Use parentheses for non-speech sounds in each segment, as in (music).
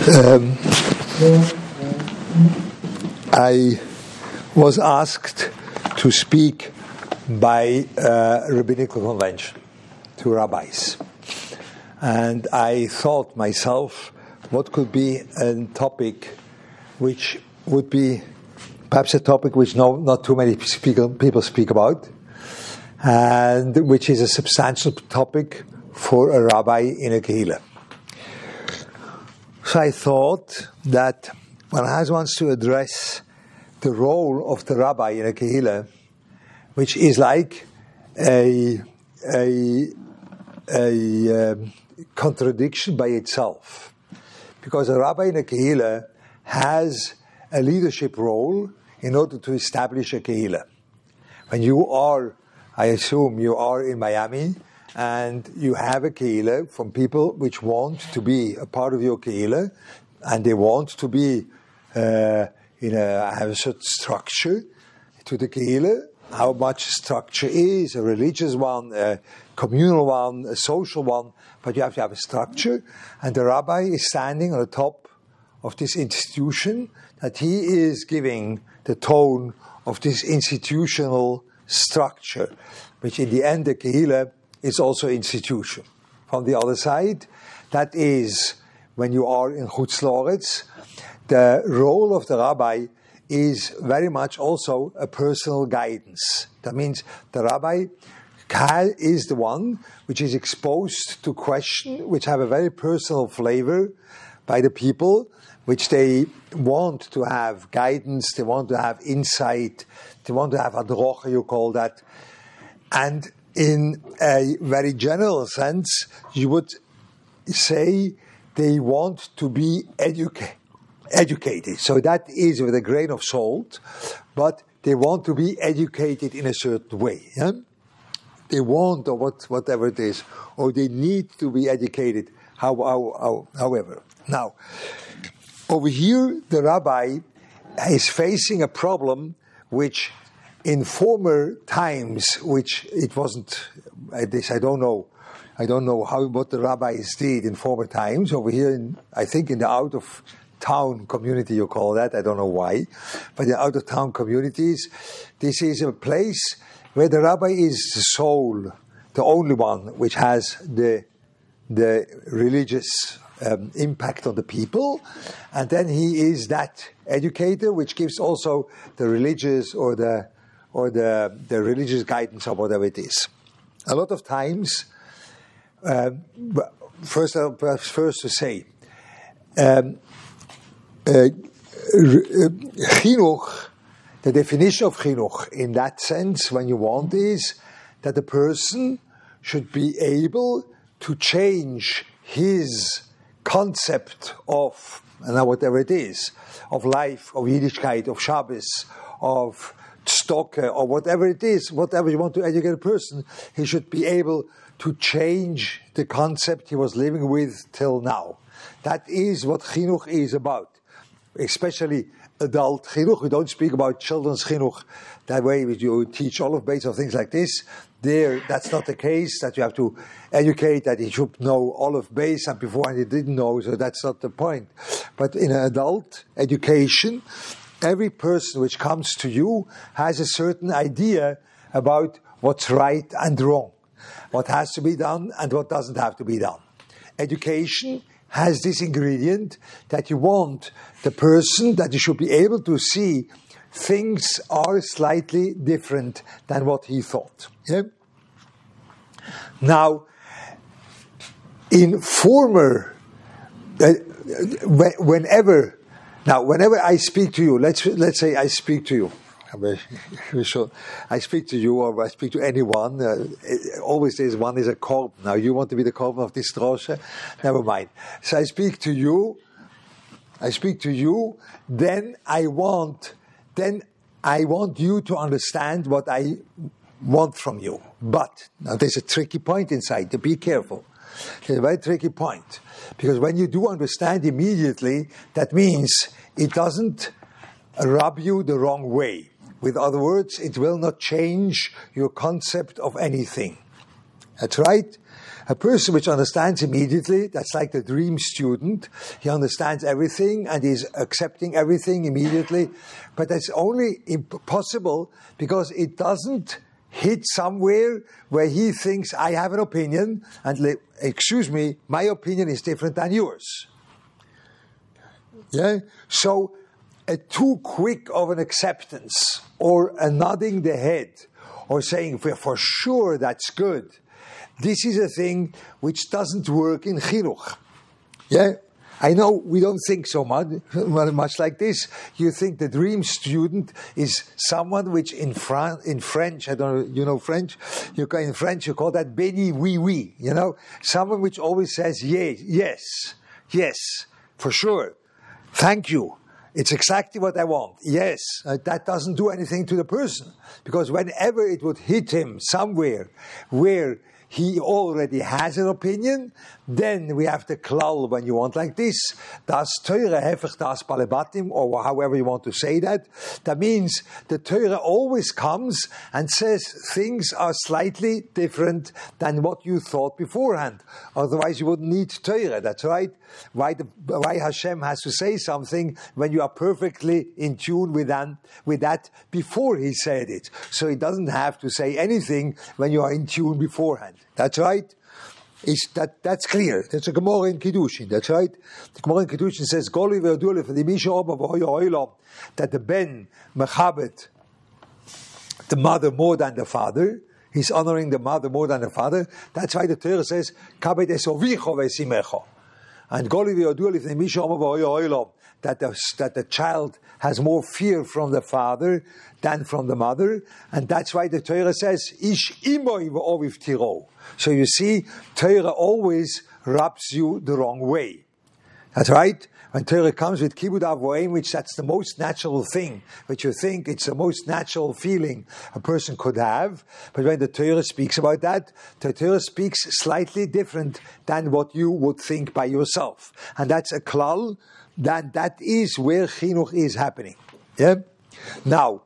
Um, I was asked to speak by a rabbinical convention to rabbis. And I thought myself, what could be a topic which would be perhaps a topic which no, not too many people speak about, and which is a substantial topic for a rabbi in a kehillah. So I thought that one has wants to address the role of the rabbi in a kehillah, which is like a a a um, contradiction by itself, because a rabbi in a kehillah has a leadership role in order to establish a kehillah. When you are, I assume you are in Miami, and you have a kehillah from people which want to be a part of your kehillah, and they want to be uh, in a have a certain structure to the kehillah. How much structure is a religious one, a communal one, a social one, but you have to have a structure. And the rabbi is standing on the top of this institution that he is giving the tone of this institutional structure, which in the end the kehillah is also institution. From the other side, that is when you are in Chutz Loretz, the role of the rabbi is very much also a personal guidance. That means the rabbi is the one which is exposed to question which have a very personal flavor by the people, which they want to have guidance, they want to have insight, they want to have adrocha, you call that. And in a very general sense, you would say they want to be educated educated. So that is with a grain of salt, but they want to be educated in a certain way. Yeah? They want, or what, whatever it is, or they need to be educated, how, how, how, however. Now, over here, the rabbi is facing a problem which in former times, which it wasn't, this I don't know, I don't know how what the rabbis did in former times. Over here, in, I think in the out of town community, you call that. I don't know why. But in out of town communities, this is a place where the rabbi is the soul, the only one which has the, the religious um, impact on the people. And then he is that educator which gives also the religious or the, or the, the religious guidance or whatever it is. A lot of times, um, first, uh, perhaps first to say, um, uh, chinuch, the definition of chinuch in that sense, when you want, is that a person should be able to change his concept of, and whatever it is, of life, of Yiddishkeit, of Shabbos, of stock, or whatever it is, whatever you want to educate a person, he should be able to change the concept he was living with till now. That is what chinuch is about especially adult chinuch. We don't speak about children's chinuch that way. You teach alef beis or things like this. There, that's not the case. That you have to educate that he should know alef beis, and before he didn't know. So that's not the point. But in an adult education, every person which comes to you has a certain idea about what's right and wrong, what has to be done and what doesn't have to be done. Education has this ingredient that you want the person that you should be able to see things are slightly different than what he thought. Yeah? Now, in former, uh, whenever, now, whenever I speak to you, let's, let's say I speak to you, (laughs) I speak to you or I speak to anyone. Uh, always there's one is a korban. Now you want to be the korban of this drosche? Never mind. So I speak to you. I speak to you. Then I want. Then I want you to understand what I want from you. But now there's a tricky point inside. To be careful. There's a very tricky point because when you do understand immediately, that means it doesn't rub you the wrong way. With other words, it will not change your concept of anything. That's right. A person which understands immediately, that's like the dream student. He understands everything and is accepting everything immediately. But that's only impossible because it doesn't hit somewhere where he thinks I have an opinion and excuse me, my opinion is different than yours. Yeah? So a too quick of an acceptance or a nodding the head or saying for, for sure that's good. This is a thing which doesn't work in chinuch. Yeah? I know we don't think so much, much like this. You think the dream student is someone which in, Fran- in French, I don't know, you know French? You can, in French you call that béni oui oui, you know? Someone which always says yes, yes, yes, for sure. Thank you. It's exactly what I want. Yes, uh, that doesn't do anything to the person because whenever it would hit him somewhere where he already has an opinion, then we have the klal when you want like this. Das teure hefech das balebatim, or however you want to say that. That means the Torah always comes and says things are slightly different than what you thought beforehand. Otherwise you wouldn't need Torah. That's right. Why, the, why Hashem has to say something when you are perfectly in tune with that, with that before he said it. So he doesn't have to say anything when you are in tune beforehand. That's right. That that's clear? That's a Gemara in Kiddushin. That's right. The Gemara in Kiddushin says, "Goli ve'adule for the misha oba that the ben mechabet the mother more than the father. He's honoring the mother more than the father. That's why the Torah says, "Kabet esovicho ve'simecho." And Goli ve'adule for the misha oba that the, that the child has more fear from the father than from the mother, and that's why the Torah says, "Ish imoy ve'oviv tiro." So you see, Torah always rubs you the wrong way. That's right. When Torah comes with kibud avoim, which that's the most natural thing, which you think it's the most natural feeling a person could have. But when the Torah speaks about that, the Torah speaks slightly different than what you would think by yourself. And that's a klal, that that is where chinuch is happening. Yeah? Now,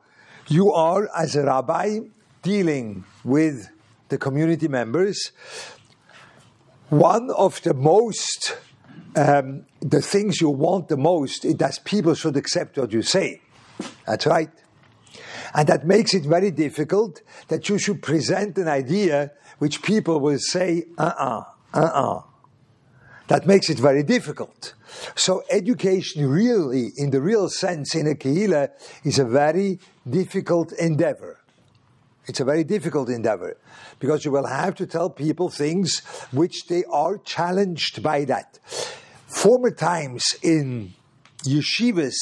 you are, as a rabbi, dealing with the community members, one of the most, um, the things you want the most is that people should accept what you say. That's right. And that makes it very difficult that you should present an idea which people will say, uh uh-uh, uh, uh-uh. That makes it very difficult. So education really, in the real sense, in a kehila, is a very difficult endeavor. It's a very difficult endeavor because you will have to tell people things which they are challenged by that. Former times in yeshivas,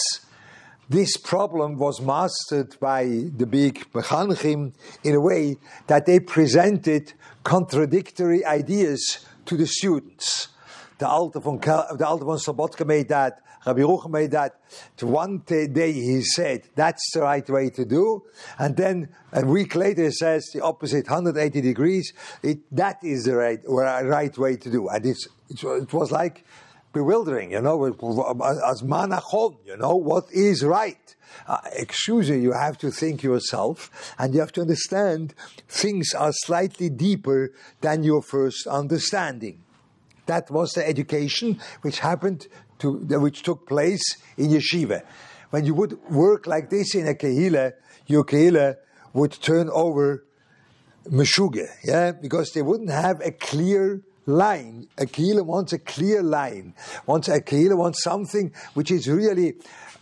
this problem was mastered by the big mechanchim in a way that they presented contradictory ideas to the students. The Alter von, the Alter von Slobodka made that Rabbi Yerucham made that. One day he said, that's the right way to do. And then a week later he says the opposite, 180 degrees. It, that is the right, right way to do. And it's, it was like bewildering, you know, as manachon, you know, what is right. Uh, excuse me, you have to think yourself and you have to understand things are slightly deeper than your first understanding. That was the education which happened to, which took place in yeshiva. When you would work like this in a kehila, your kehila would turn over meshuge, yeah, because they wouldn't have a clear line. A kehila wants a clear line. Wants a kehila wants something which is really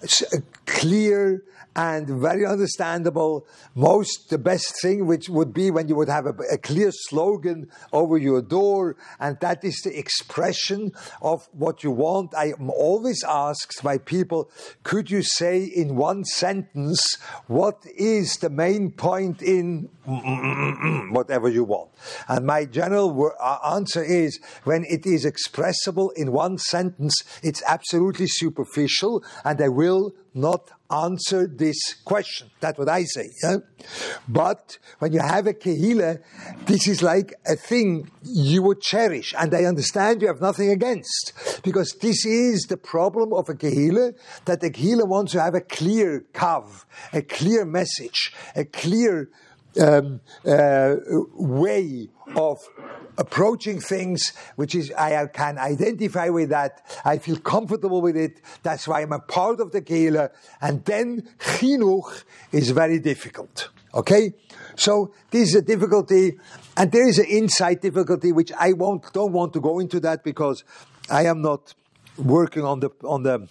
uh, clear and very understandable. Most, the best thing which would be when you would have a, a, clear slogan over your door, and that is the expression of what you want. I am always asked by people, could you say in one sentence what is the main point in mm, mm, mm, whatever you want? And my general uh, answer is when it is expressible in one sentence, it's absolutely superficial, and I will not answer this question. That's what I say. Yeah? But when you have a kehila, this is like a thing you would cherish, and I understand you have nothing against, because this is the problem of a kehila, that the kehila wants to have a clear kav, a clear message, a clear um, uh, way of approaching things which is I can identify with that. I feel comfortable with it. That's why I'm a part of the Kehle. And then chinuch is very difficult. Okay? So this is a difficulty, and there is an inside difficulty which I won't don't want to go into that because I am not working on the on the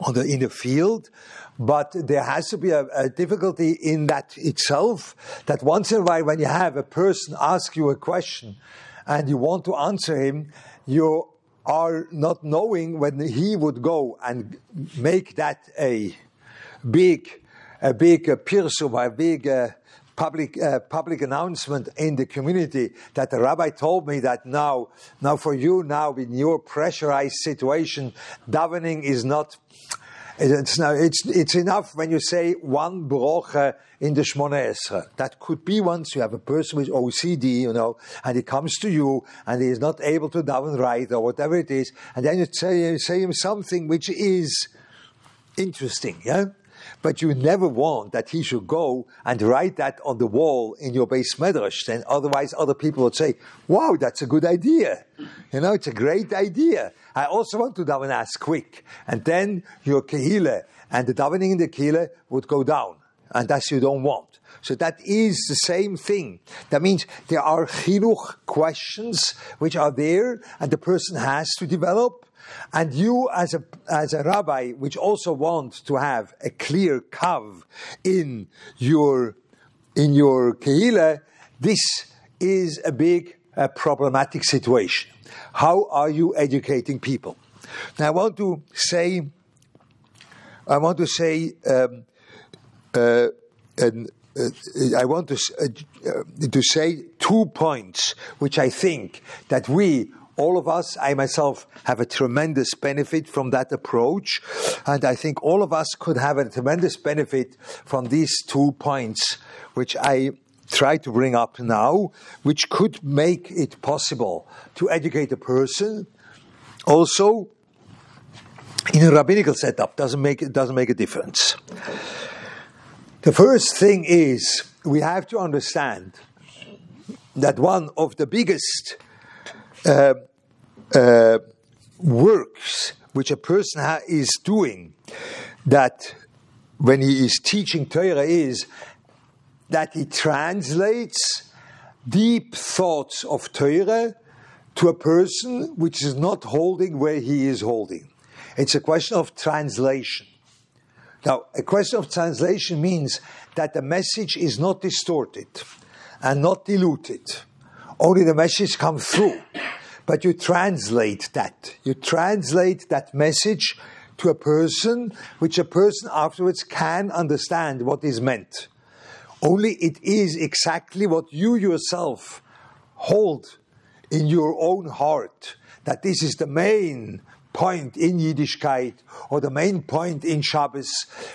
on the in the field, but there has to be a, a, difficulty in that itself. That once in a while, when you have a person ask you a question and you want to answer him, you are not knowing when he would go and make that a big, a big uh, pirsum, a big. Uh, public uh, public announcement in the community that the rabbi told me that now now for you now in your pressurized situation davening is not it's, now, it's, it's enough when you say one broche in the Shmona Esra. That could be once you have a person with OCD, you know, and he comes to you and he is not able to daven right or whatever it is, and then you say, you say him something which is interesting, yeah? But you never want that he should go and write that on the wall in your beis medrash. Then otherwise other people would say, wow, that's a good idea. You know, it's a great idea. I also want to daven as quick. And then your kehile and the davening in the kehile would go down. And that's you don't want. So that is the same thing. That means there are chinuch questions which are there and the person has to develop and you, as a, as a rabbi, which also want to have a clear kav in your, in your kehila, this is a big uh, problematic situation. How are you educating people? Now, I want to say, I want to say, um, uh, and, uh, I want to uh, to say two points which I think that we all of us, I myself, have a tremendous benefit from that approach. And I think all of us could have a tremendous benefit from these two points, which I try to bring up now, which could make it possible to educate a person. Also, in a rabbinical setup, doesn't make it doesn't make a difference. The first thing is we have to understand that one of the biggest uh, uh, works which a person ha- is doing that when he is teaching Torah is that he translates deep thoughts of Torah to a person which is not holding where he is holding. It's a question of translation. Now, a question of translation means that the message is not distorted and not diluted. Only the message comes through but you translate that. You translate that message to a person, which a person afterwards can understand what is meant. Only it is exactly what you yourself hold in your own heart that this is the main point in Yiddishkeit or the main point in Shabbos.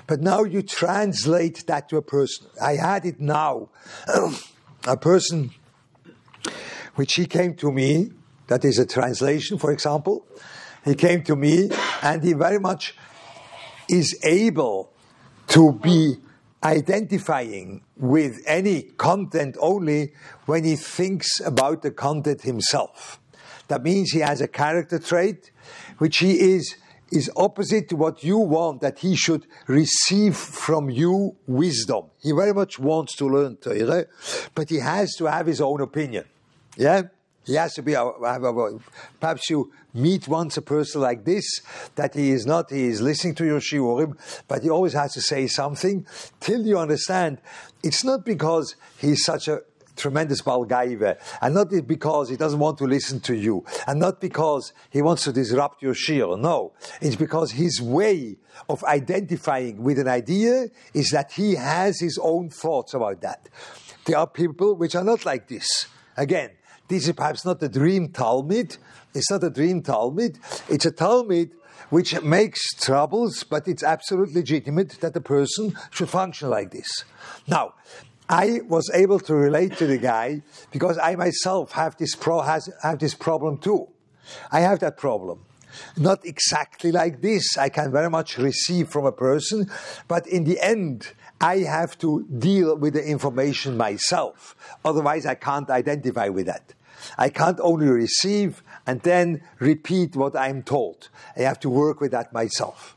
But now you translate that to a person. I had it now. (clears throat) a person which he came to me that is a translation, for example. He came to me and he very much is able to be identifying with any content only when he thinks about the content himself. That means he has a character trait which he is is opposite to what you want that he should receive from you wisdom. He very much wants to learn but he has to have his own opinion. Yeah? He has to be, uh, uh, perhaps you meet once a person like this, that he is not, he is listening to your shiurim, but he always has to say something till you understand it's not because he's such a tremendous balgaive, and not because he doesn't want to listen to you, and not because he wants to disrupt your shiur. No, it's because his way of identifying with an idea is that he has his own thoughts about that. There are people which are not like this. Again, this is perhaps not a dream talmid. It's not a dream talmid. It's a talmid which makes troubles, but it's absolutely legitimate that a person should function like this. Now, I was able to relate to the guy because I myself have this, pro- has, have this problem too. I have that problem. Not exactly like this. I can very much receive from a person, but in the end, I have to deal with the information myself. Otherwise, I can't identify with that. I can't only receive and then repeat what I'm told. I have to work with that myself.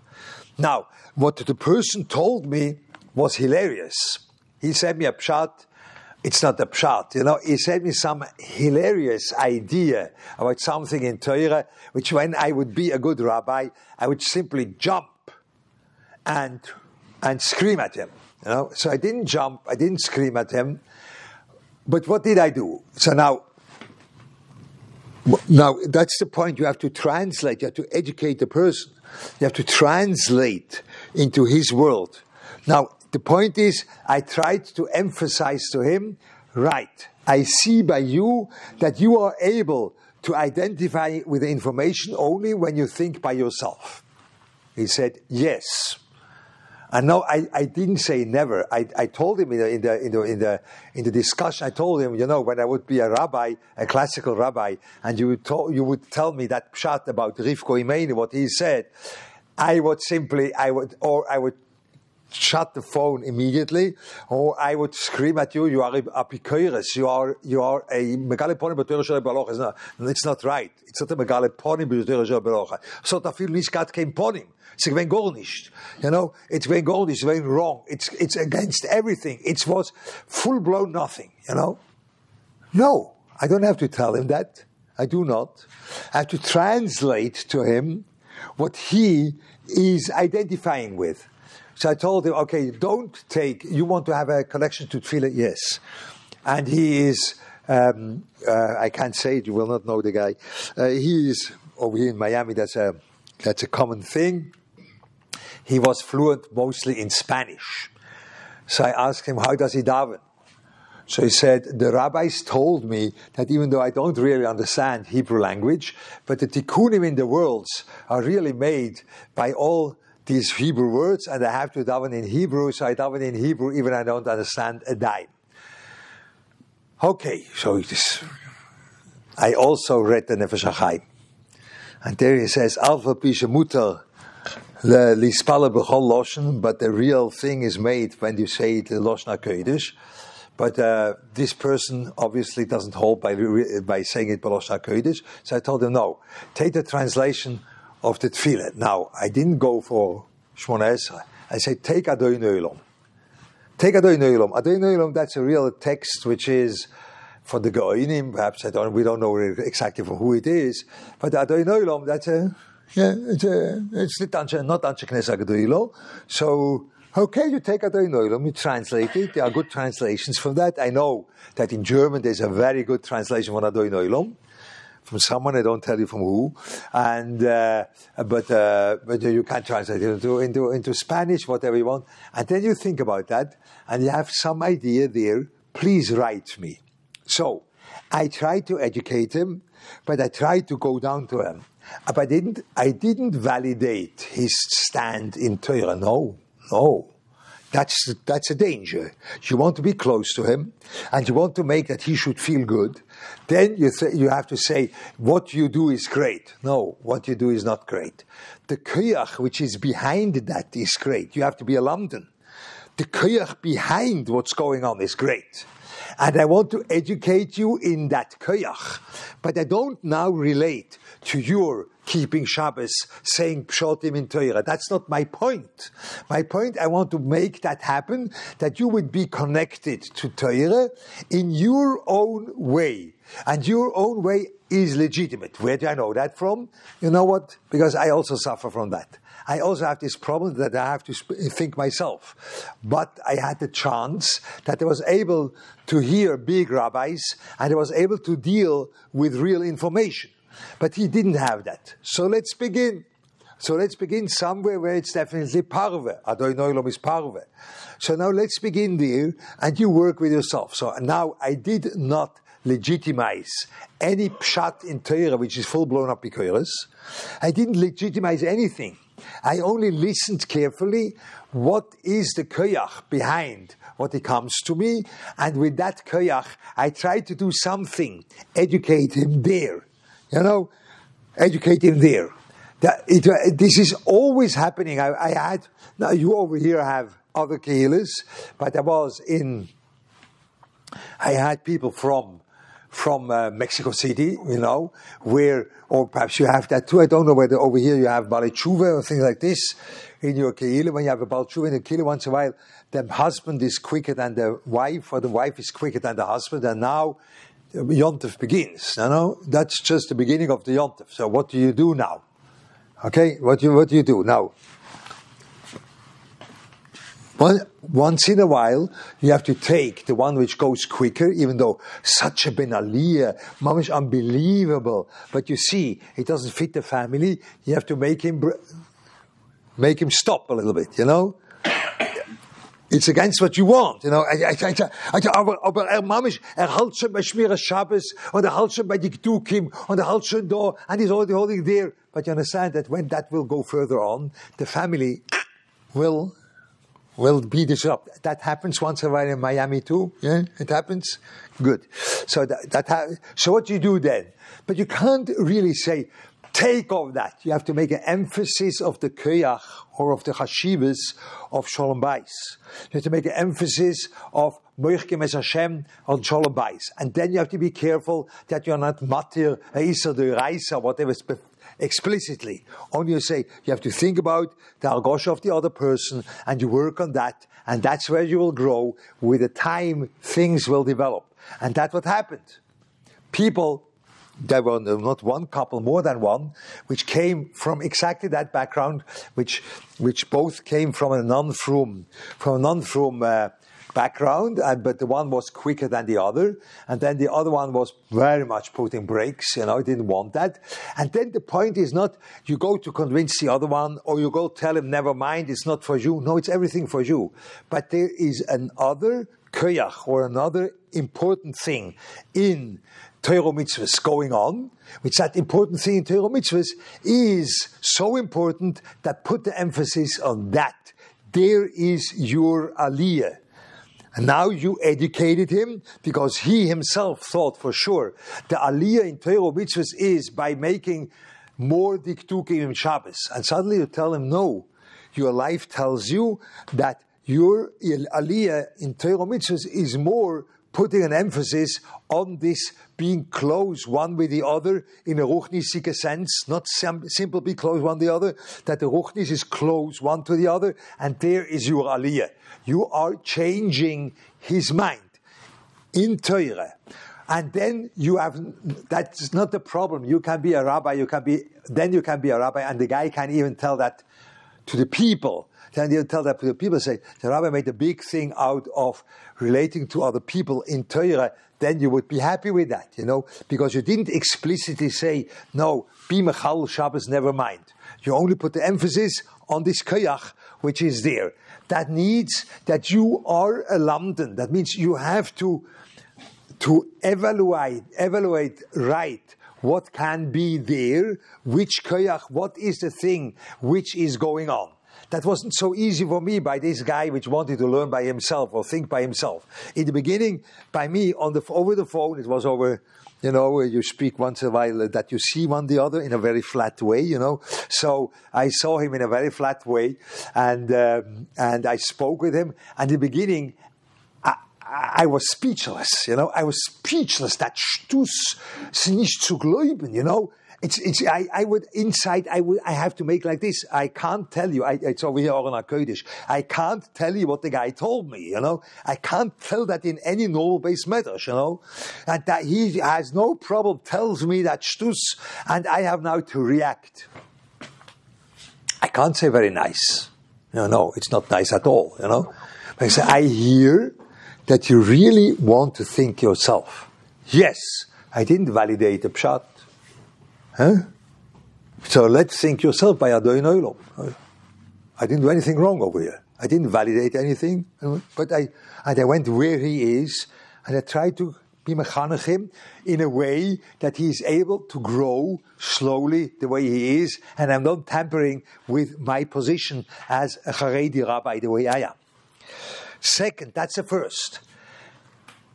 Now, what the person told me was hilarious. He sent me a pshat. It's not a pshat, you know. He sent me some hilarious idea about something in Torah, which when I would be a good rabbi, I would simply jump and and scream at him. You know, so I didn't jump, I didn't scream at him. But what did I do? So now now, that's the point. You have to translate, you have to educate the person. You have to translate into his world. Now, the point is, I tried to emphasize to him, right, I see by you that you are able to identify with the information only when you think by yourself. He said, yes. And no, I, I didn't say never. I, I told him in the, in, the, in, the, in, the, in the discussion, I told him, you know, when I would be a rabbi, a classical rabbi, and you would, you would tell me that pshat about Rivko Imeni, what he said, I would simply, I would, or I would shut the phone immediately, or I would scream at you, you are apikoiris, you are, you are a megaleponim b'torah balocha. It's not, it's not right. It's not a megaleponim b'torah balocha. So tafil niskat kein ponim. It's gewesen gar. You know, it's gewesen gar nicht, it's gewesen wrong. It's, it's against everything. It was full-blown nothing, you know. No, I don't have to tell him that. I do not. I have to translate to him what he is identifying with. So I told him, okay, don't take, you want to have a connection to Tefillah? Yes. And he is, um, uh, I can't say it, you will not know the guy. Uh, he is over here in Miami, that's a, that's a common thing. He was fluent mostly in Spanish. So I asked him, how does he daven? So he said, the rabbis told me that even though I don't really understand Hebrew language, but the tikkunim in the worlds are really made by all these Hebrew words, and I have to daven in Hebrew, so I daven in Hebrew even I don't understand a dime. Okay, so this, I also read the Nefesh HaChaim. And there he says, Alpha Pisha Mutter Lispala B'chol Loshen, but the real thing is made when you say the Loshen HaKodesh. But uh, this person obviously doesn't hold by, by saying it B'Loshen HaKodesh. So I told him, no, take the translation of the tefillah. Now, I didn't go for Shmona Esrei. I said, take Adon Olam. Take Adon Olam. Adon Olam, that's a real text which is for the Goinim, perhaps I don't, we don't know exactly for who it is, but Adon Olam, that's a, yeah, it's a, it's not Anshe Knesset. So, okay, you take Adon Olam, you translate it. There are good translations from that. I know that in German there's a very good translation for Adon Olam from someone. I don't tell you from who. And uh, but uh, but you can translate it into, into into Spanish, whatever you want. And then you think about that, and you have some idea there. Please write me. So I tried to educate him, but I tried to go down to him. But I didn't. I didn't validate his stand in Torah. No, no. That's, that's a danger. You want to be close to him and you want to make that he should feel good. Then you, th- you have to say, what you do is great. No, what you do is not great. The koyach which is behind that is great. You have to be a London. The koyach behind what's going on is great. And I want to educate you in that koyach. But I don't now relate to your keeping Shabbos, saying Pshotim in Torah. That's not my point. My point, I want to make that happen, that you would be connected to Torah in your own way. And your own way is legitimate. Where do I know that from? You know what? Because I also suffer from that. I also have this problem that I have to think myself. But I had the chance that I was able to hear big rabbis and I was able to deal with real information. But he didn't have that. So let's begin. So let's begin somewhere where it's definitely parve. Adon Olam is parve. So now let's begin there, and you work with yourself. So now I did not legitimize any pshat in Torah which is full blown up because I didn't legitimize anything. I only listened carefully. What is the koyach behind what it comes to me? And with that koyach, I tried to do something, educate him there. You know, educate him there. That it, uh, this is always happening. I, I, had now you over here have other kehilas, but I was in. I had people from from uh, Mexico City, you know, where, or perhaps you have that too. I don't know whether over here you have Bali or things like this in your Kehillah. When you have a Bal in a Kehillah once in a while, the husband is quicker than the wife, or the wife is quicker than the husband, and now Yontif begins. You know, that's just the beginning of the Yontif. So what do you do now? Okay, what do you, what do you do now? once in a while, you have to take the one which goes quicker, even though such a Ben Aliyah, mamish unbelievable. But you see, it doesn't fit the family. You have to make him, make him stop a little bit, you know? It's against what you want, you know. Aber er mamisch, er halt schon bei Schmieres Shabbos, und er halt schon bei Dikdukim, und er halt schon da, and he's already holding there. But you understand that when that will go further on, the family will will be disrupted. That happens once in a while in Miami too. Yeah, it happens. Good. So that, that ha- so what do you do then? But you can't really say take off that. You have to make an emphasis of the koyach or of the chashivas of shalom bais. You have to make an emphasis of moichkem es Hashem on shalom bais, and then you have to be careful that you're not matir isa the raisa whatever explicitly. Only you say you have to think about the algosha of the other person and you work on that, and that's where you will grow. With the time, things will develop. And that's what happened. People there were not one couple, more than one, which came from exactly that background, which which both came from a non-from from a non-from uh, background, and, but the one was quicker than the other, and then the other one was very much putting brakes, you know, didn't want that. And then the point is not you go to convince the other one, or you go tell him, never mind, it's not for you. No, it's everything for you. But there is another koyach, or another important thing in Torah mitzvahs going on, which that important thing in Torah mitzvahs is so important that put the emphasis on that. There is your aliyah. And now you educated him because he himself thought for sure the aliyah in Torah mitzvahs is by making more dikdukim in Shabbos. And suddenly you tell him, no, your life tells you that your aliyah in Torah mitzvahs is more putting an emphasis on this being close one with the other in a ruchnisike sense, not sim- simple be close one to the other, that the ruchnis is close one to the other, and there is your aliyah. You are changing his mind in Torah. And then you have, that's not the problem. You can be a rabbi, you can be, then you can be a rabbi, and the guy can even tell that to the people. Then you tell that to the people, say, the rabbi made a big thing out of relating to other people in Torah, then you would be happy with that, you know, because you didn't explicitly say, no, be mechal Shabbos, never mind. You only put the emphasis on this koyach, which is there that needs that you are a London. That means you have to to evaluate evaluate right what can be there, which koyach, what is the thing which is going on. That wasn't so easy for me by this guy which wanted to learn by himself or think by himself. In the beginning, by me on the over the phone, it was over you know, you speak once in a while that you see one the other in a very flat way, you know. So I saw him in a very flat way, and um, and I spoke with him. And in the beginning, I, was speechless, you know. I was speechless. That Stuss nicht zu glauben, you know. It's, it's, I, I would, inside, I would, I have to make like this. I can't tell you, I, it's over here on our Kurdish. I can't tell you what the guy told me, you know. I can't tell that in any normal based matters, you know. And that he has no problem, tells me that Stuss, and I have now to react. I can't say very nice. No, no, it's not nice at all, you know. But I say, I hear that you really want to think yourself. Yes, I didn't validate the pshat. Huh? So let's think yourself by Adoin Olam. I didn't do anything wrong over here. I didn't validate anything, but I and I went where he is, and I tried to be mechanech him in a way that he is able to grow slowly the way he is, and I'm not tampering with my position as a Haredi rabbi the way I am. Second, that's the first.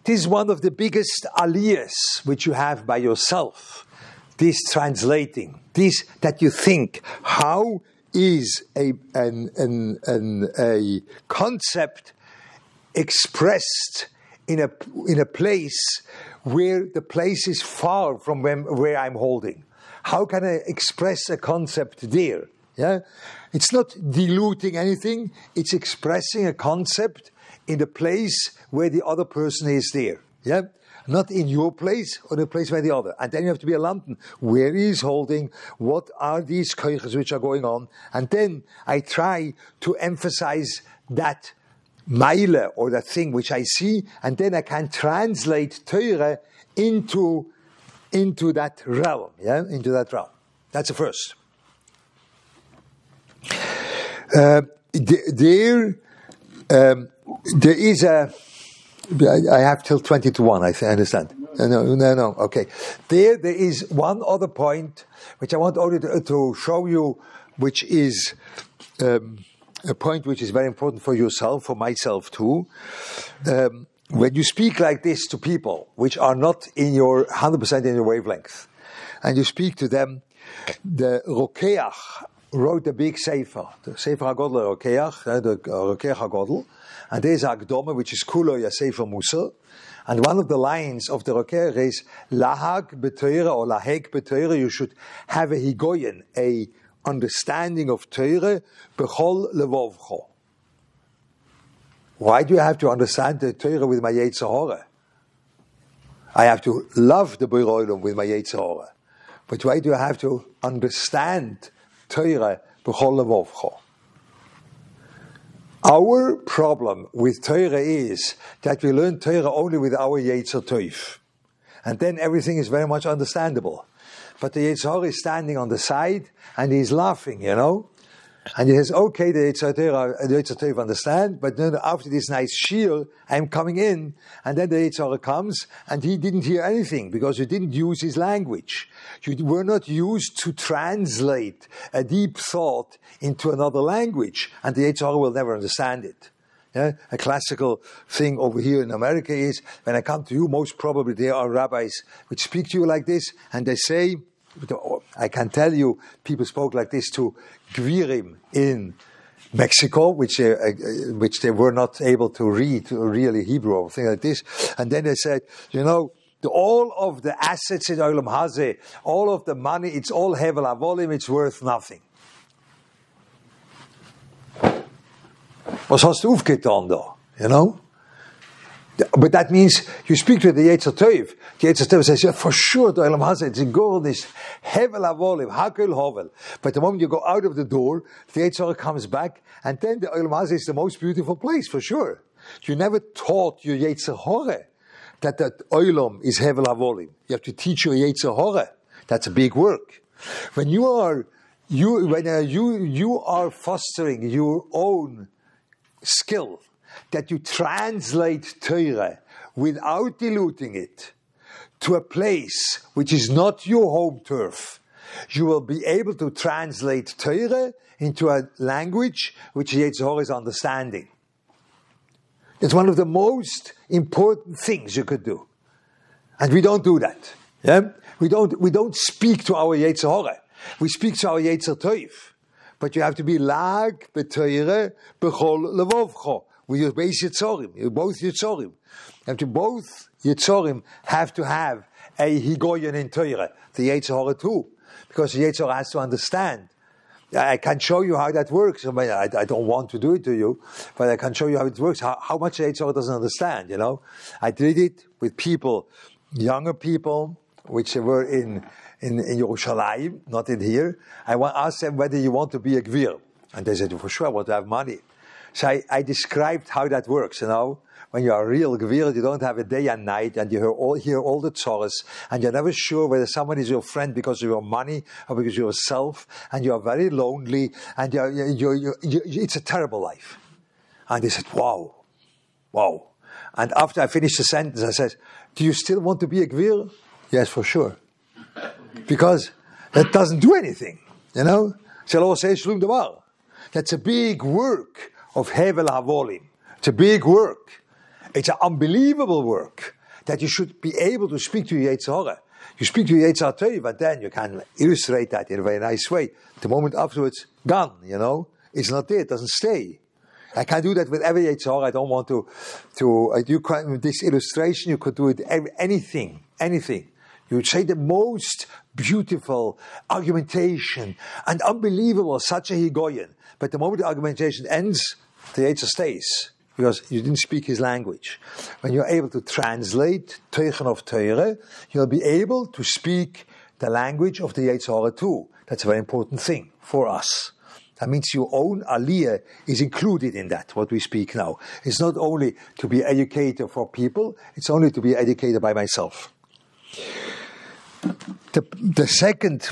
This is one of the biggest aliyahs which you have by yourself this translating, this that you think, how is a, an, an, an, a concept expressed in a, in a place where the place is far from where, where I'm holding. How can I express a concept there? Yeah? It's not diluting anything, it's expressing a concept in the place where the other person is there. Yeah? Not in your place or the place where the other. And then you have to be a lantern. Where is holding? What are these koiches which are going on? And then I try to emphasize that Meile or that thing which I see, and then I can translate Teure into, into that realm, yeah, into that realm. That's the first. Uh, there, um, there is a. I have till twenty to one. I understand. No, no, no. Okay. There, there is one other point which I want only to, to show you, which is. Um, a point which is very important for yourself, for myself too. Um, when you speak like this to people which are not in your 100% in your wavelength, and you speak to them, the Rokeach wrote a big sefer, the Sefer HaGodel Rokeach, uh, the Rokeach HaGodel, and there's Agdome, which is Kulo Sefer Musa, and one of the lines of the Rokeach is Lahag B'Teire or Laheg B'Teire, you should have a Higoyen, a understanding of Torah, bechol levovcho. Why do you have to understand the Torah with my Yetzirah? I have to love the Beiroilum with my Yetzirah. But why do I have to understand Torah bechol levovcho? Our problem with Torah is that we learn Torah only with our Yetzer Toif. And then everything is very much understandable. But the Yitzhak is standing on the side and he's laughing, you know. And he says, okay, the Yitzhak understand, but then after this nice shield, I'm coming in. And then the Yitzhak comes and he didn't hear anything because you didn't use his language. You were not used to translate a deep thought into another language. And the Yitzhak will never understand it. Yeah? A classical thing over here in America is when I come to you, most probably there are rabbis which speak to you like this and they say, I can tell you, people spoke like this to Gvirim in Mexico, which they, uh, which they were not able to read really Hebrew or thing like this. And then they said, you know, the, all of the assets in Olam Hazeh, all of the money, it's all Hevel Avolim, it's worth nothing. Was hast du aufgetan da? You know? But that means you speak to the Yetzer Tov. The Yetzer Tov says, yeah, for sure, the Olam Hazeh, it's gold, it's hevel avolim, hakel hovel. But the moment you go out of the door, the Yetzer comes back, and then the Olam Hazeh is the most beautiful place, for sure. You never taught your Yetzer Hore that that Olam is hevel avolim. You have to teach your Yetzer Hore. That's a big work. When you are, you, when uh, you, you are fostering your own skill, that you translate Torah without diluting it to a place which is not your home turf, you will be able to translate Torah into a language which Yetzirah is understanding. It's one of the most important things you could do. And we don't do that. Yeah? We don't, we don't speak to our Yetzirah. We speak to our Yetzer Toiv. But you have to be lag b'toire b'chol levovcho with your base Yitzorim, both Yitzorim. And to both Yitzorim have to have a Higoyen in Torah, the Yetzirah too, because the Yetzirah has to understand. I can show you how that works. I, mean, I, I, don't want to do it to you, but I can show you how it works, how, how much the Yetzirah doesn't understand, you know. I did it with people, younger people, which were in, in, in Yerushalayim, not in here. I asked them whether you want to be a Gvir. And they said, for sure, I want to have money. So I, I, described how that works, you know. When you are a real Gvir, you don't have a day and night, and you hear all, hear all the tzoras, and you're never sure whether someone is your friend because of your money or because of yourself, and you are very lonely, and you're, you're, you're, it's a terrible life. And they said, wow, wow. And after I finished the sentence, I said, do you still want to be a Gvir? Yes, for sure. Because that doesn't do anything, you know. That's a big work of Hevel Havolim. It's a big work. It's an unbelievable work that you should be able to speak to Yetzirah. You speak to Yetzer Tov, but then you can illustrate that in a very nice way. The moment afterwards, gone, you know? It's not there, it doesn't stay. I can't do that with every Yetzer I don't want to, to, uh, you this illustration, you could do it anything, anything. You would say the most beautiful argumentation and unbelievable, such a higoyen. But the moment the argumentation ends, the Yetzer stays because you didn't speak his language. When you're able to translate Teuchen of Teure, you'll be able to speak the language of the Yetzer too. That's a very important thing for us. That means your own aliyah is included in that, what we speak now. It's not only to be educated for people, it's only to be educated by myself. The, the second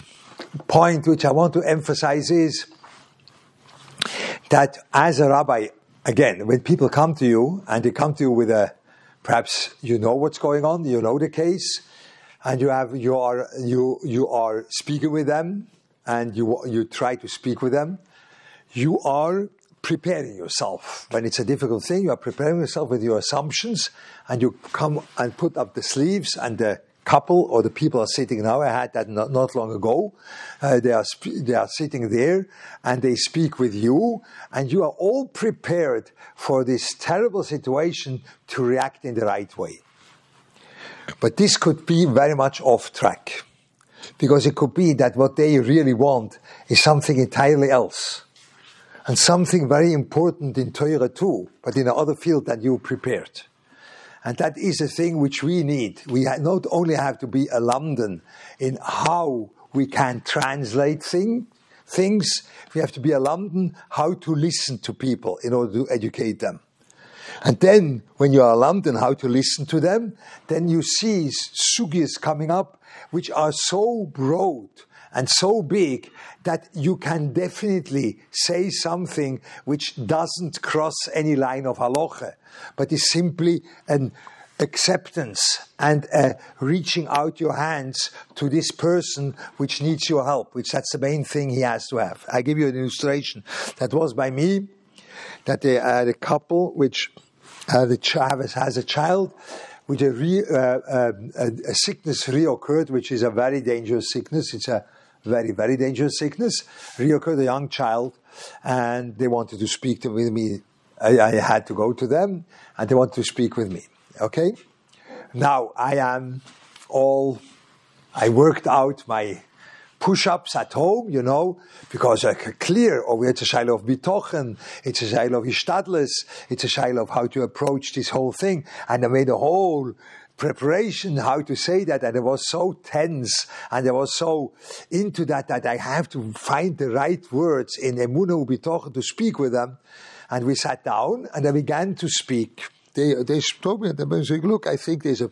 point which I want to emphasize is that as a rabbi, again, when people come to you and they come to you with a, perhaps you know what's going on, you know the case, and you have you are you you are speaking with them, and you you try to speak with them, you are preparing yourself when it's a difficult thing. You are preparing yourself with your assumptions, and you come and put up the sleeves and the couple or the people are sitting now. I had that not, not long ago. Uh, they are sp- they are sitting there and they speak with you, and you are all prepared for this terrible situation to react in the right way. But this could be very much off track because it could be that what they really want is something entirely else. And something very important in Torah too, but in another field that you prepared. And that is a thing which we need. We not only have to be a lamdan in how we can translate thing, things, we have to be a lamdan how to listen to people in order to educate them. And then, when you are a lamdan, how to listen to them, then you see sugis coming up which are so broad and so big that you can definitely say something which doesn't cross any line of halacha, but is simply an acceptance and uh, reaching out your hands to this person which needs your help, which that's the main thing he has to have. I give you an illustration that was by me that they had a couple which uh, the child has a child with a, re, uh, um, a sickness reoccurred, which is a very dangerous sickness. It's a very, very dangerous sickness, reoccurred a young child, and they wanted to speak to, with me. I, I, had to go to them, and they wanted to speak with me. Okay? Now, I am all, I worked out my push-ups at home, you know, because I clear, or oh, it's a shaila of bitochen, it's a shaila of ishtadlis, it's a shaila of how to approach this whole thing, and I made a whole preparation how to say that and I was so tense and I was so into that that I have to find the right words in Emuna Ubitoch to speak with them. And we sat down and I began to speak. They, they told me, they said, look, I think there's a,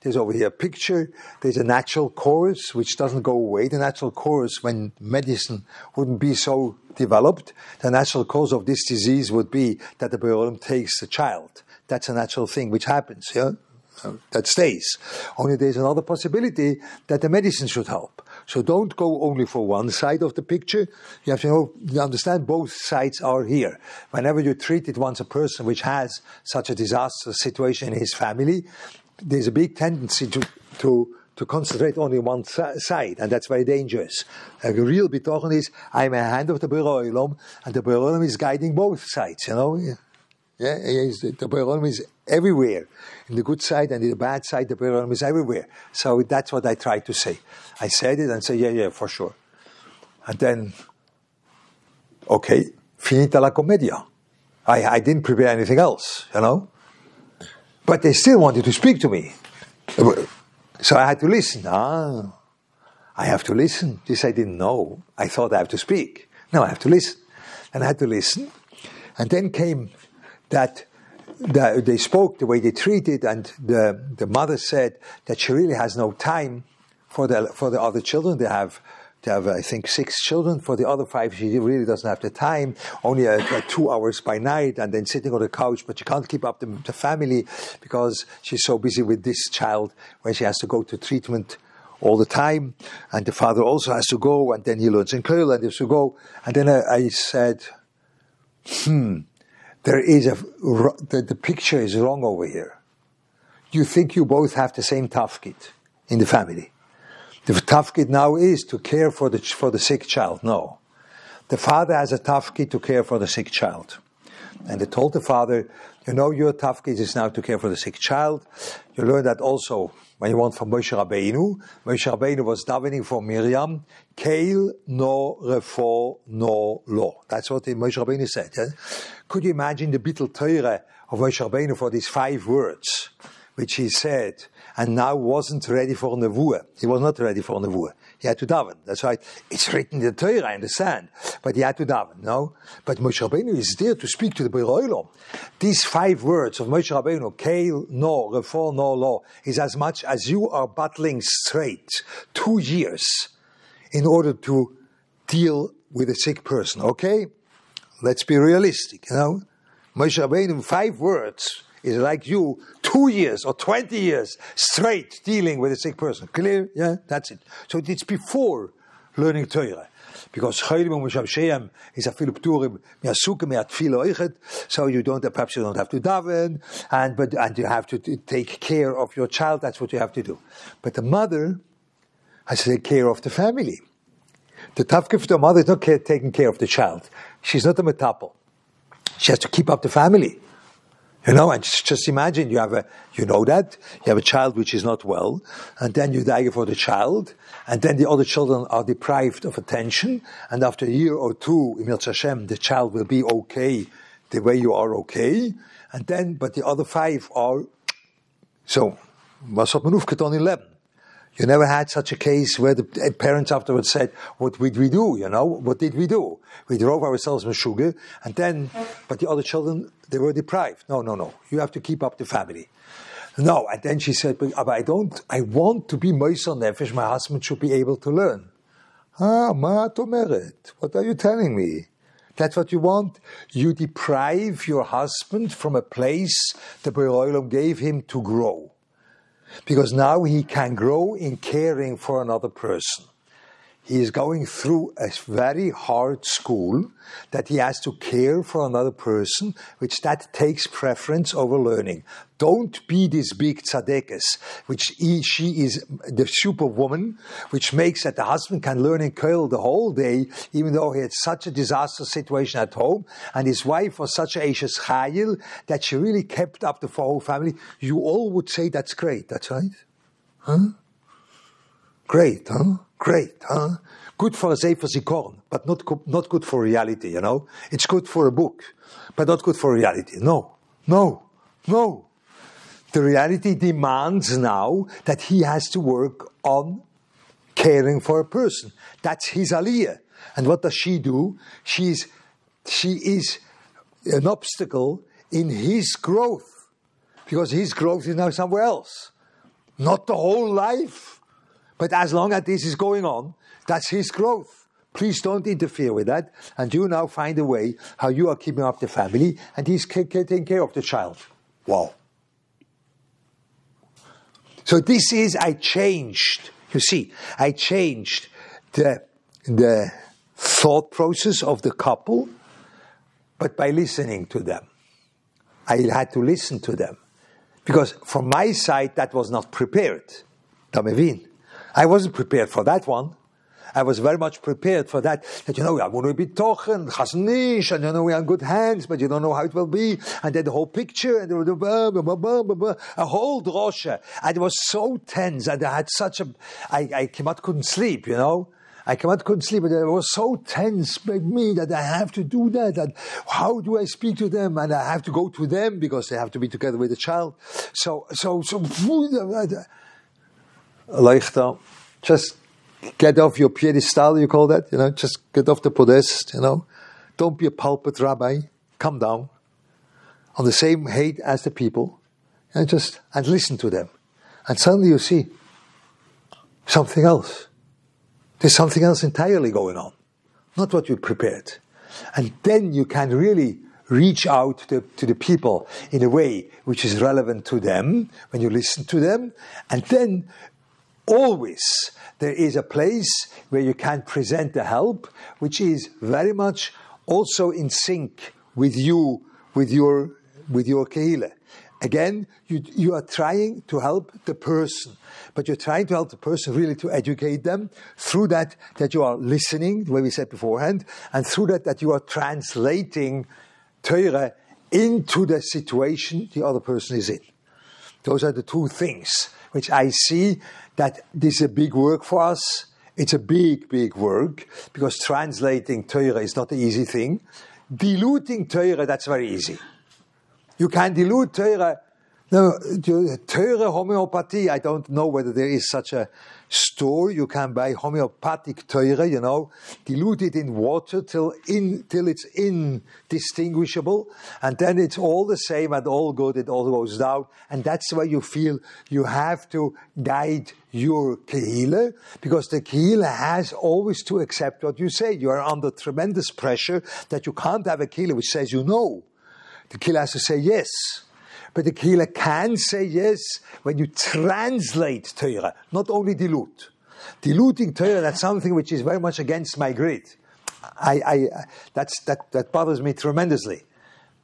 there's over here a picture, there's a natural cause which doesn't go away. The natural cause, when medicine wouldn't be so developed, the natural cause of this disease would be that the Boreolam takes the child. That's a natural thing which happens, yeah? Um, that stays. Only there's another possibility that the medicine should help. So don't go only for one side of the picture. You have to know, you understand both sides are here. Whenever you treat it once a person which has such a disastrous situation in his family, there's a big tendency to, to, to concentrate only one side, and that's very dangerous. A real bitochen is, I'm a hand of the Boreolam, and the Boreolam is guiding both sides, you know? Yeah, the Boreolam is everywhere. In the good side and in the bad side, the Boreolam is everywhere. So that's what I tried to say. I said it and say, yeah, yeah, for sure. And then, okay, finita la commedia. I, I didn't prepare anything else, you know? But they still wanted to speak to me. So I had to listen. Ah, I have to listen. This I didn't know. I thought I have to speak. No, I have to listen. And I had to listen. And then came that the, they spoke the way they treated, and the, the mother said that she really has no time for the, for the other children. They have, they have, I think, six children. For the other five, she really doesn't have the time, only two hours by night, and then sitting on the couch, but she can't keep up the, the family because she's so busy with this child when she has to go to treatment all the time, and the father also has to go, and then he learns in kollel, and he has to go. And then I, I said, hmm, there is a the, the picture is wrong over here. You think you both have the same tafkid in the family. the tafkid now is to care for the, for the sick child. No. The father has a tafkid to care for the sick child. And they told the father, you know, your tafkid is now to care for the sick child. You learn that also when you want from Moshe Rabbeinu. Moshe Rabbeinu was davening for Miriam, Kail no refo no lo. That's what Moshe Rabbeinu said. Yeah? Could you imagine the Bittul Torah of Moshe Rabbeinu for these five words, which he said, and now wasn't ready for Nevuah. He was not ready for Nevuah. He had to daven. That's right. It's written in the Torah, I understand. But he had to daven, no? But Moshe Rabbeinu is there to speak to the Beroilom. These five words of Moshe Rabbeinu, Kail, no, Refor, no, law, is as much as you are battling straight two years in order to deal with a sick person, okay? Let's be realistic, you know? Moshe Rabbeinu, five words, is like you two years or 20 years straight dealing with a sick person. Clear? Yeah, that's it. So it's before learning Torah. Because Chaylim and Shem is a filu pturim miasukim miat filo So you don't perhaps you don't have to daven, and but and you have to take care of your child. That's what you have to do. But the mother has to take care of the family. The tafkid of the mother is not care, taking care of the child. She's not a metapel. She has to keep up the family. You know, and just imagine you have a, you know that, you have a child which is not well, and then you die for the child, and then the other children are deprived of attention, and after a year or two, Emil Hashem, the child will be okay the way you are okay, and then, but the other five are, so, was hat man aufgetan in You never had such a case where the parents afterwards said, what did we do? You know, what did we do? We drove ourselves with sugar and then, but the other children, they were deprived. No, no, no. You have to keep up the family. No. And then she said, but, I don't, I want to be Moisel Nefesh. My husband should be able to learn. Ah, ma tomeret. What are you telling me? That's what you want? You deprive your husband from a place the Beroilam gave him to grow because now he can grow in caring for another person. He is going through a very hard school that he has to care for another person, which that takes preference over learning. Don't be this big tzadekes, which he, she is the superwoman, which makes that the husband can learn in kollel the whole day, even though he had such a disaster situation at home, and his wife was such a Ashes Chayil that she really kept up the whole family. You all would say that's great, that's right? Huh? Great, huh? Great, huh? Good for a Sefer Zikaron, but not, not good for reality, you know? It's good for a book, but not good for reality. No, no, no. The reality demands now that he has to work on caring for a person. That's his aliyah. And what does she do? She's, she is an obstacle in his growth because his growth is now somewhere else. Not the whole life. But as long as this is going on, that's his growth. Please don't interfere with that. And you now find a way how you are keeping up the family and he's taking care of the child. Wow. So this is, I changed, you see, I changed the, the thought process of the couple, but by listening to them. I had to listen to them. Because from my side, that was not prepared. Tamevin. I wasn't prepared for that one. I was very much prepared for that. That you know, I'm going to be talking, chasnish, and you know, we're in good hands, but you don't know how it will be. And then the whole picture, and a whole drosha. And it was so tense, and I had such a, I, I came out, couldn't sleep, you know. I came out, couldn't sleep, but it was so tense by me that I have to do that. And how do I speak to them? And I have to go to them because they have to be together with the child. So, so, so, Leichter, just get off your pedestal, you call that, you know, just get off the podest, you know. Don't be a pulpit rabbi. Come down on the same height as the people and just and listen to them. And suddenly you see something else. There's something else entirely going on, not what you prepared. And then you can really reach out to to the people in a way which is relevant to them when you listen to them. And then always there is a place where you can present the help, which is very much also in sync with you, with your, with your kehillah. again, you, you are trying to help the person, but you're trying to help the person really to educate them through that, that you are listening, the way we said beforehand, and through that, that you are translating Torah into the situation the other person is in. Those are the two things which I see that this is a big work for us. It's a big, big work because translating Torah is not an easy thing. Diluting Torah, that's very easy. You can dilute Torah. No, Torah homeopathy, I don't know whether there is such a store you can buy homeopathic Torah, you know, dilute it in water till in till it's indistinguishable, and then it's all the same and all good, it all goes down, and that's why you feel you have to guide your kehila, because the kehila has always to accept what you say. You are under tremendous pressure that you can't have a kehila which says you know. The kehila has to say yes. But the kehila can say yes when you translate Torah, not only dilute. Diluting Torah, that's something which is very much against my grid. I, I, that's, that, that bothers me tremendously.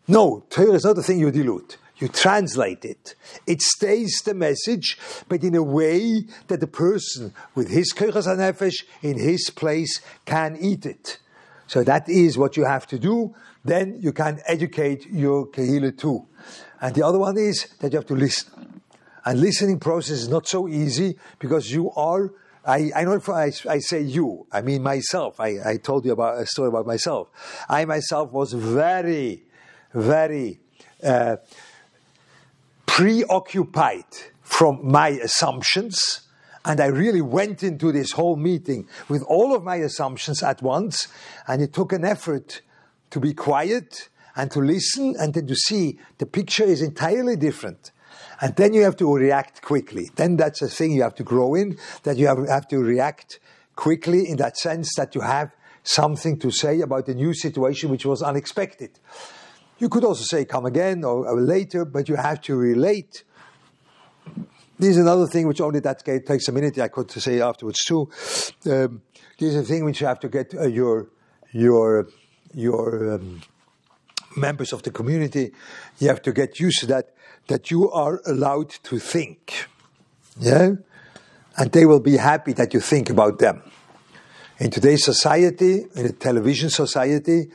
No, Torah is not a thing you dilute. You translate it. It stays the message, but in a way that the person with his kochas nefesh in his place can eat it. So that is what you have to do. Then you can educate your kehila too. And the other one is that you have to listen. And listening process is not so easy because you are, I, I know if I, I say you, I mean myself. I, I told you about a story about myself. I myself was very, very uh, preoccupied from my assumptions. And I really went into this whole meeting with all of my assumptions at once. And it took an effort to be quiet and to listen and then to see the picture is entirely different. And then you have to react quickly. Then that's a thing you have to grow in, that you have, have to react quickly in that sense that you have something to say about a new situation which was unexpected. You could also say come again or, or later, but you have to relate. This is another thing which only that takes a minute. I could say afterwards too. Um, this is a thing which you have to get uh, your your your um, members of the community, you have to get used to that, that you are allowed to think. Yeah? And they will be happy that you think about them. In today's society, in a television society,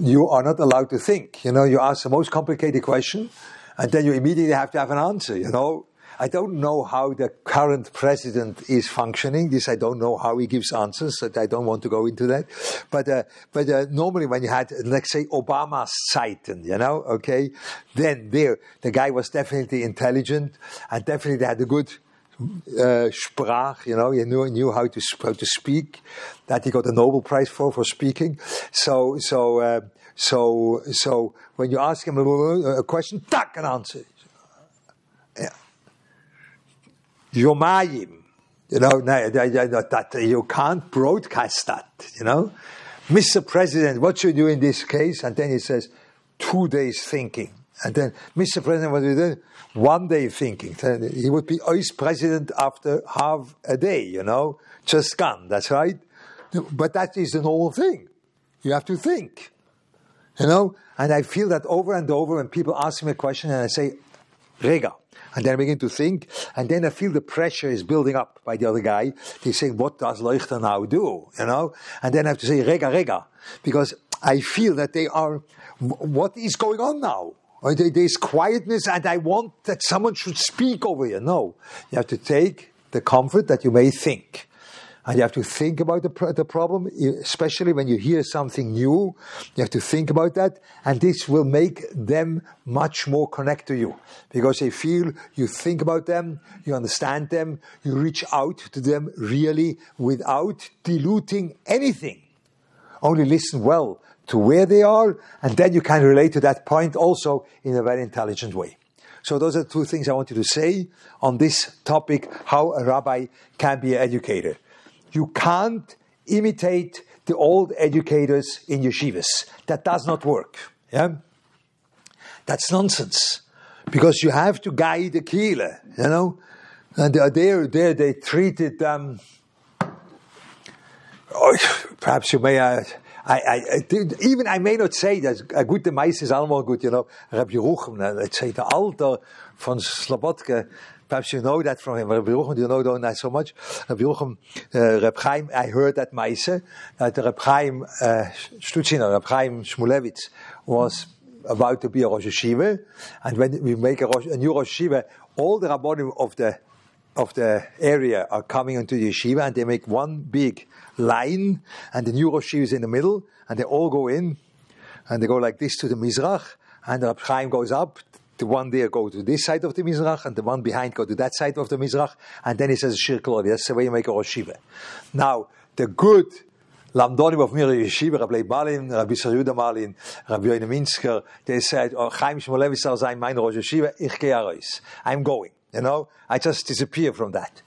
you are not allowed to think. You know, you ask the most complicated question, and then you immediately have to have an answer, you know. I don't know how the current president is functioning. This I don't know how he gives answers. That I don't want to go into that. But uh, but uh, normally when you had let's say Obama's Zeiten, you know, okay, then there the guy was definitely intelligent and definitely had a good uh, sprach, you know, he knew, knew how to how to speak. That he got a Nobel Prize for for speaking. So so uh, so so when you ask him a, a question, tack an answer. Yeah. Yomayim. You know, that you can't broadcast that, you know. Mr. President, what should you do in this case? And then he says, two days thinking. And then, Mr. President, what do you do? One day thinking. He would be vice president after half a day, you know, just gone. That's right. But that is the normal thing. You have to think, you know. And I feel that over and over when people ask me a question and I say, Rega, and then I begin to think, and then I feel the pressure is building up by the other guy. He's saying, what does Leuchter now do? You know? And then I have to say, rega, rega. Because I feel that they are, what is going on now? There's quietness and I want that someone should speak over here. No. You have to take the comfort that you may think. And you have to think about the, the problem, especially when you hear something new. You have to think about that. And this will make them much more connect to you because they feel you think about them, you understand them, you reach out to them really without diluting anything. Only listen well to where they are, and then you can relate to that point also in a very intelligent way. So those are two things I wanted to say on this topic, how a rabbi can be an educator. You can't imitate the old educators in yeshivas. That does not work. Yeah? That's nonsense. Because you have to guide the kehila, you know? And there, there they treated them. Um, oh, (sighs) perhaps you may, uh, I, I, I did- even I may not say dat een goede meis is allemaal goed, you know. Rabbi Yerucham, uh, let's say the Alter van Slobodka, perhaps you know that from him. Rabbi Yerucham, you know not so much. Rabbi Yerucham, uh, Reb Chaim, I heard that meise, that Reb Chaim, uh, Stutziner, Reb Chaim Shmulevitz was about to be a Rosh Yeshiva, and when we make a, Rosh, a new Rosh Yeshiva, all the Rabbonim of the of the area are coming into the yeshiva and they make one big line and the new Rosh Yeshiva is in the middle and they all go in and they go like this to the Mizrach and the Chaim goes up. The one there go to this side of the Mizrach and the one behind go to that side of the Mizrach and then it says Shir Klodi. That's the way you make a Rosh. Now, the good Lamdonim of Mir Yeshiva, Rabbi Balin, Rabbi Yehuda Malin, Rabbi Yoina Minsker, they said, oh, Chaim Shmulevitz soll sein mein Rosh Yeshiva, ich gehe. I'm going. You know, I just disappear from that.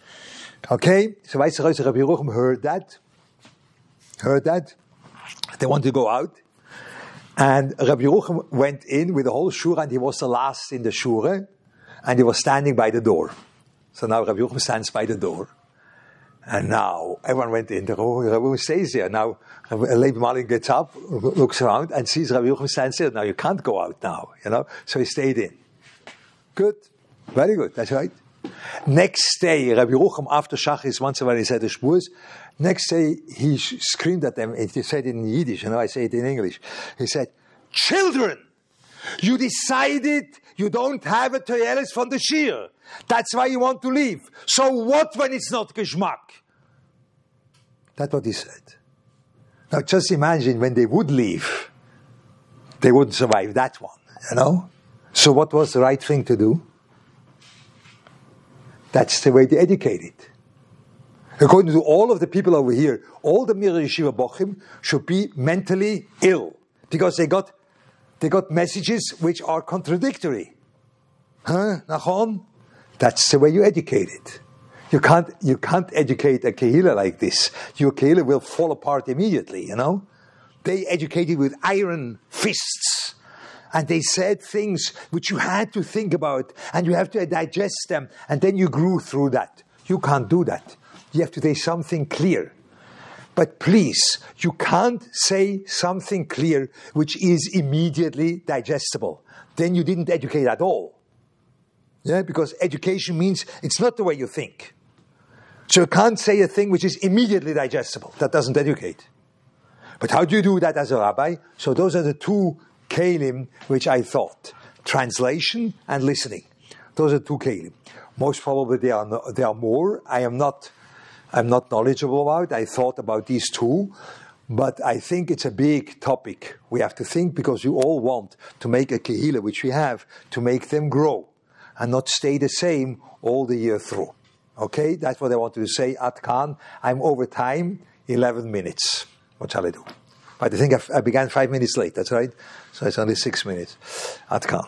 Okay, so Weiss Rabbi Yerucham heard that, heard that. They wanted to go out. And Rabbi Yerucham went in with the whole shura, and he was the last in the shura, and he was standing by the door. So now Rabbi Yerucham stands by the door. And now everyone went in. The room. Rabbi Yerucham stays there. Now Levi Malin gets up, looks around, and sees Rabbi Yerucham stands there. Now you can't go out now, you know. So he stayed in. Good, very good. That's right. Next day, Rabbi Yerucham after Shachris once in a while he said the Shmuz. Next day he screamed at them. He said it in Yiddish, you know. I say it in English. He said, "Children, you decided you don't have a Toyelis from the shiur. That's why you want to leave. So what when it's not Geschmack? That's what he said. Now just imagine when they would leave, they wouldn't survive that one, you know? So what was the right thing to do? That's the way they educated. According to all of the people over here, all the Mir Yeshiva Bochim should be mentally ill because they got they got messages which are contradictory. Huh? Nachon? That's the way you educate it. You can't you can't educate a kehila like this. Your kehila will fall apart immediately. You know, they educated with iron fists, and they said things which you had to think about, and you have to digest them, and then you grew through that. You can't do that. You have to say something clear. But please, you can't say something clear which is immediately digestible. Then you didn't educate at all. Yeah, because education means it's not the way you think. So you can't say a thing which is immediately digestible. That doesn't educate. But how do you do that as a rabbi? So those are the two kalim which I thought: translation and listening. Those are two kalim. Most probably there are no, there are more. I am not I'm not knowledgeable about. I thought about these two, but I think it's a big topic. We have to think because you all want to make a kehila, which we have, to make them grow and not stay the same all the year through. Okay, that's what I wanted to say. Ad kan, I'm over time, 11 minutes. What shall I do? But I think I've, I began five minutes late, that's right? So it's only six minutes. Ad kan.